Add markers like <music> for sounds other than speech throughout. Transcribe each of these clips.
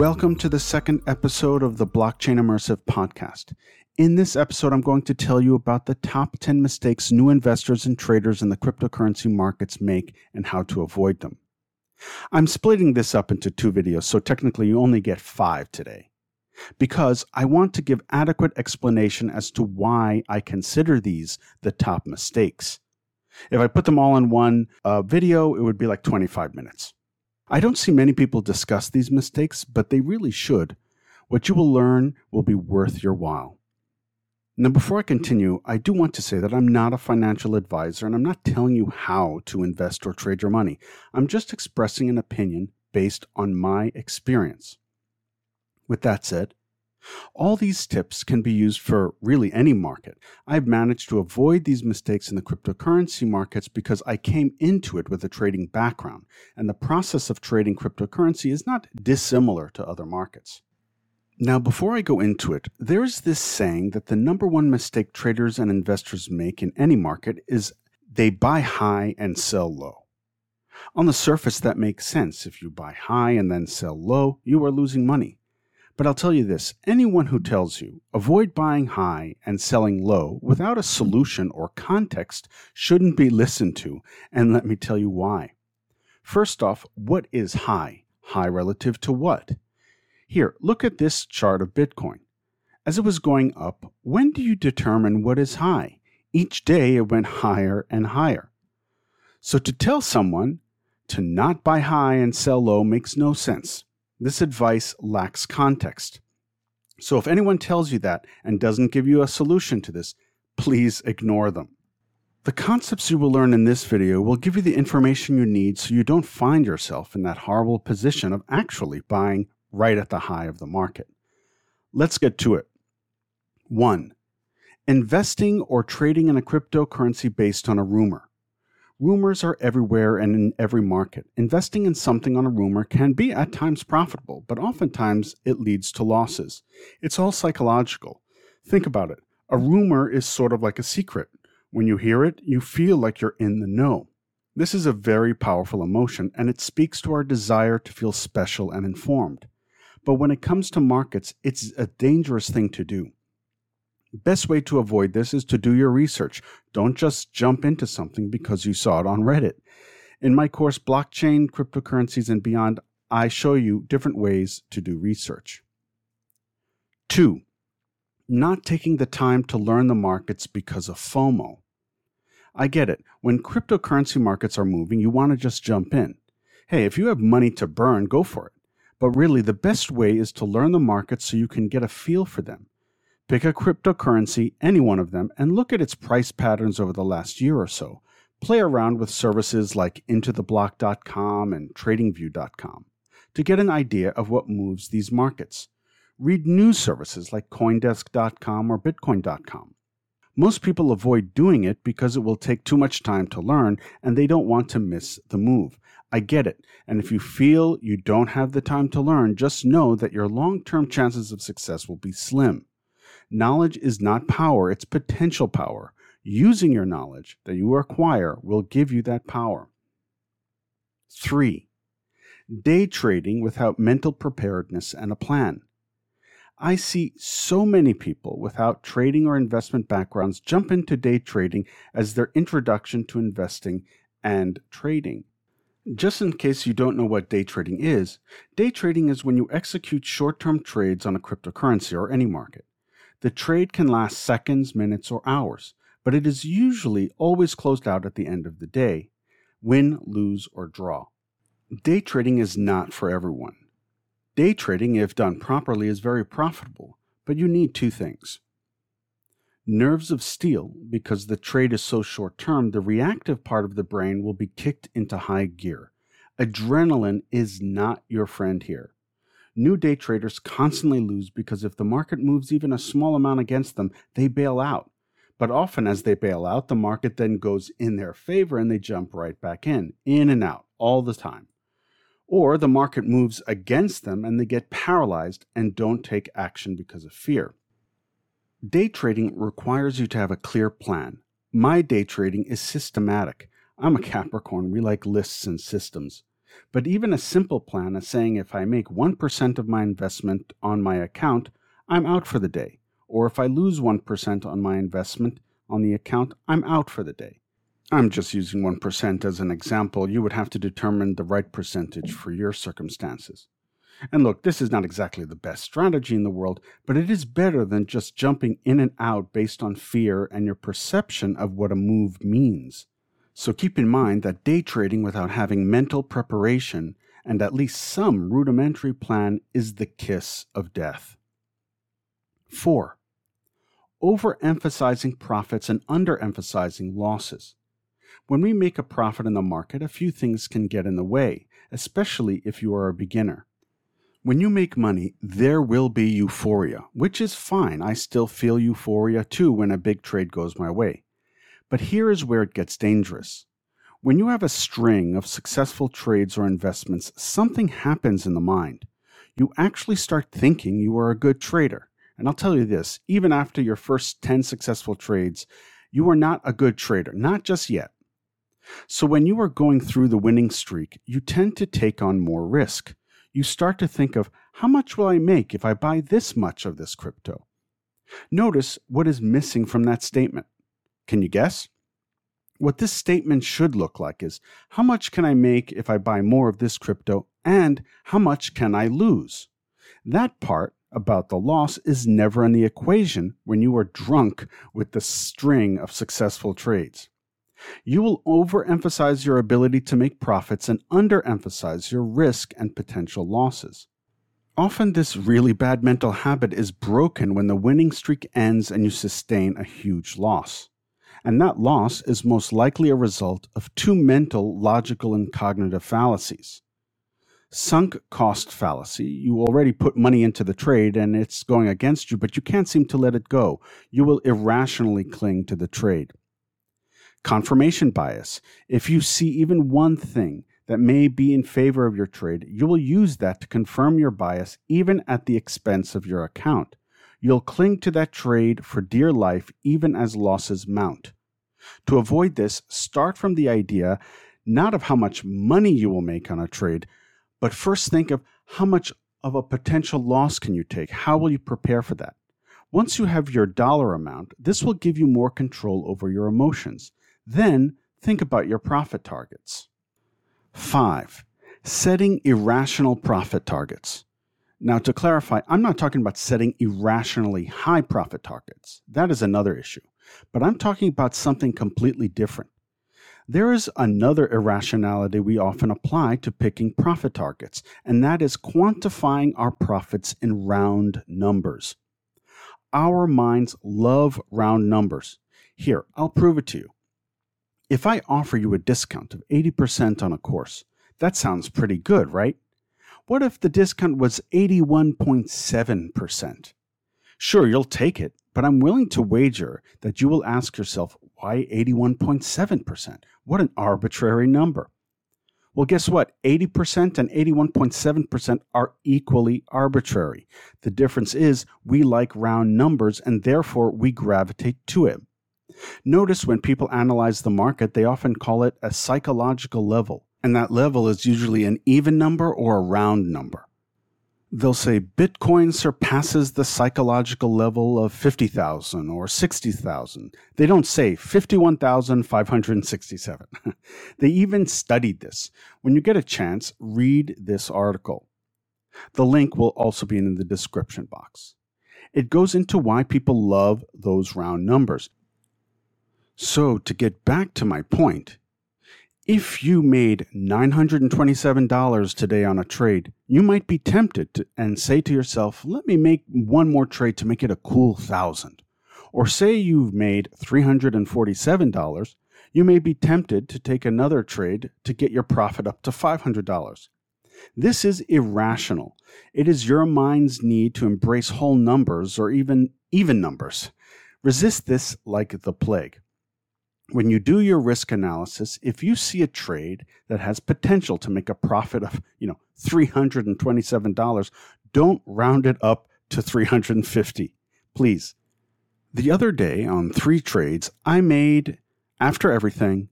Welcome to the second episode of the Blockchain Immersive podcast. In this episode, I'm going to tell you about the top 10 mistakes new investors and traders in the cryptocurrency markets make and how to avoid them. I'm splitting this up into two videos, so technically you only get five today. Because I want to give adequate explanation as to why I consider these the top mistakes. If I put them all in one uh, video, it would be like 25 minutes. I don't see many people discuss these mistakes, but they really should. What you will learn will be worth your while. Now, before I continue, I do want to say that I'm not a financial advisor and I'm not telling you how to invest or trade your money. I'm just expressing an opinion based on my experience. With that said, all these tips can be used for really any market. I've managed to avoid these mistakes in the cryptocurrency markets because I came into it with a trading background, and the process of trading cryptocurrency is not dissimilar to other markets. Now, before I go into it, there is this saying that the number one mistake traders and investors make in any market is they buy high and sell low. On the surface, that makes sense. If you buy high and then sell low, you are losing money. But I'll tell you this anyone who tells you avoid buying high and selling low without a solution or context shouldn't be listened to, and let me tell you why. First off, what is high? High relative to what? Here, look at this chart of Bitcoin. As it was going up, when do you determine what is high? Each day it went higher and higher. So to tell someone to not buy high and sell low makes no sense. This advice lacks context. So if anyone tells you that and doesn't give you a solution to this, please ignore them. The concepts you will learn in this video will give you the information you need so you don't find yourself in that horrible position of actually buying right at the high of the market. Let's get to it. 1. Investing or trading in a cryptocurrency based on a rumor. Rumors are everywhere and in every market. Investing in something on a rumor can be at times profitable, but oftentimes it leads to losses. It's all psychological. Think about it. A rumor is sort of like a secret. When you hear it, you feel like you're in the know. This is a very powerful emotion, and it speaks to our desire to feel special and informed. But when it comes to markets, it's a dangerous thing to do. Best way to avoid this is to do your research. Don't just jump into something because you saw it on Reddit. In my course, Blockchain, Cryptocurrencies, and Beyond, I show you different ways to do research. Two, not taking the time to learn the markets because of FOMO. I get it. When cryptocurrency markets are moving, you want to just jump in. Hey, if you have money to burn, go for it. But really, the best way is to learn the markets so you can get a feel for them. Pick a cryptocurrency, any one of them, and look at its price patterns over the last year or so. Play around with services like intotheblock.com and tradingview.com to get an idea of what moves these markets. Read news services like coindesk.com or bitcoin.com. Most people avoid doing it because it will take too much time to learn and they don't want to miss the move. I get it. And if you feel you don't have the time to learn, just know that your long term chances of success will be slim. Knowledge is not power, it's potential power. Using your knowledge that you acquire will give you that power. Three, day trading without mental preparedness and a plan. I see so many people without trading or investment backgrounds jump into day trading as their introduction to investing and trading. Just in case you don't know what day trading is, day trading is when you execute short term trades on a cryptocurrency or any market. The trade can last seconds, minutes, or hours, but it is usually always closed out at the end of the day win, lose, or draw. Day trading is not for everyone. Day trading, if done properly, is very profitable, but you need two things nerves of steel, because the trade is so short term, the reactive part of the brain will be kicked into high gear. Adrenaline is not your friend here. New day traders constantly lose because if the market moves even a small amount against them, they bail out. But often, as they bail out, the market then goes in their favor and they jump right back in, in and out, all the time. Or the market moves against them and they get paralyzed and don't take action because of fear. Day trading requires you to have a clear plan. My day trading is systematic. I'm a Capricorn, we like lists and systems. But even a simple plan is saying if I make 1% of my investment on my account, I'm out for the day. Or if I lose 1% on my investment on the account, I'm out for the day. I'm just using 1% as an example. You would have to determine the right percentage for your circumstances. And look, this is not exactly the best strategy in the world, but it is better than just jumping in and out based on fear and your perception of what a move means. So keep in mind that day trading without having mental preparation and at least some rudimentary plan is the kiss of death. 4. Overemphasizing profits and underemphasizing losses. When we make a profit in the market, a few things can get in the way, especially if you are a beginner. When you make money, there will be euphoria, which is fine. I still feel euphoria too when a big trade goes my way. But here is where it gets dangerous. When you have a string of successful trades or investments, something happens in the mind. You actually start thinking you are a good trader. And I'll tell you this even after your first 10 successful trades, you are not a good trader, not just yet. So when you are going through the winning streak, you tend to take on more risk. You start to think of how much will I make if I buy this much of this crypto? Notice what is missing from that statement. Can you guess? What this statement should look like is how much can I make if I buy more of this crypto and how much can I lose? That part about the loss is never in the equation when you are drunk with the string of successful trades you will overemphasize your ability to make profits and underemphasize your risk and potential losses. Often, this really bad mental habit is broken when the winning streak ends and you sustain a huge loss. And that loss is most likely a result of two mental, logical, and cognitive fallacies. Sunk cost fallacy. You already put money into the trade and it's going against you, but you can't seem to let it go. You will irrationally cling to the trade. Confirmation bias. If you see even one thing that may be in favor of your trade, you will use that to confirm your bias even at the expense of your account. You'll cling to that trade for dear life even as losses mount. To avoid this, start from the idea not of how much money you will make on a trade, but first think of how much of a potential loss can you take? How will you prepare for that? Once you have your dollar amount, this will give you more control over your emotions. Then think about your profit targets. 5. Setting irrational profit targets. Now, to clarify, I'm not talking about setting irrationally high profit targets. That is another issue. But I'm talking about something completely different. There is another irrationality we often apply to picking profit targets, and that is quantifying our profits in round numbers. Our minds love round numbers. Here, I'll prove it to you. If I offer you a discount of 80% on a course, that sounds pretty good, right? What if the discount was 81.7%? Sure, you'll take it, but I'm willing to wager that you will ask yourself, why 81.7%? What an arbitrary number. Well, guess what? 80% and 81.7% are equally arbitrary. The difference is we like round numbers and therefore we gravitate to it. Notice when people analyze the market, they often call it a psychological level, and that level is usually an even number or a round number. They'll say Bitcoin surpasses the psychological level of 50,000 or 60,000. They don't say 51,567. <laughs> they even studied this. When you get a chance, read this article. The link will also be in the description box. It goes into why people love those round numbers. So, to get back to my point, if you made $927 today on a trade, you might be tempted to, and say to yourself, let me make one more trade to make it a cool thousand. Or say you've made $347, you may be tempted to take another trade to get your profit up to $500. This is irrational. It is your mind's need to embrace whole numbers or even even numbers. Resist this like the plague when you do your risk analysis, if you see a trade that has potential to make a profit of, you know, $327, don't round it up to 350. Please. The other day on 3 trades, I made after everything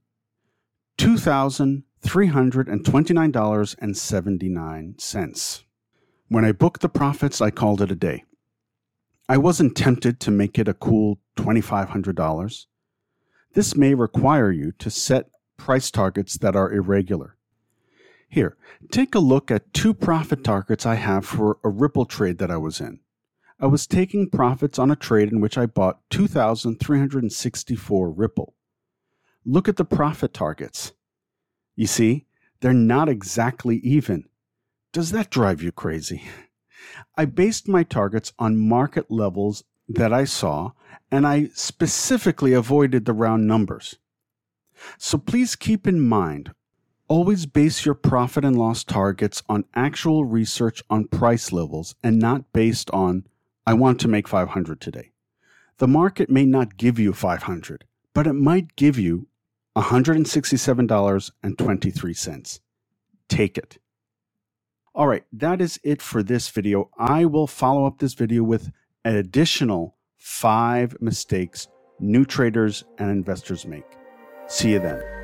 $2,329.79. When I booked the profits, I called it a day. I wasn't tempted to make it a cool $2,500. This may require you to set price targets that are irregular. Here, take a look at two profit targets I have for a Ripple trade that I was in. I was taking profits on a trade in which I bought 2,364 Ripple. Look at the profit targets. You see, they're not exactly even. Does that drive you crazy? <laughs> I based my targets on market levels that I saw, and I specifically avoided the round numbers. So please keep in mind always base your profit and loss targets on actual research on price levels and not based on, I want to make 500 today. The market may not give you 500, but it might give you $167.23. Take it. All right, that is it for this video. I will follow up this video with an additional five mistakes new traders and investors make. See you then.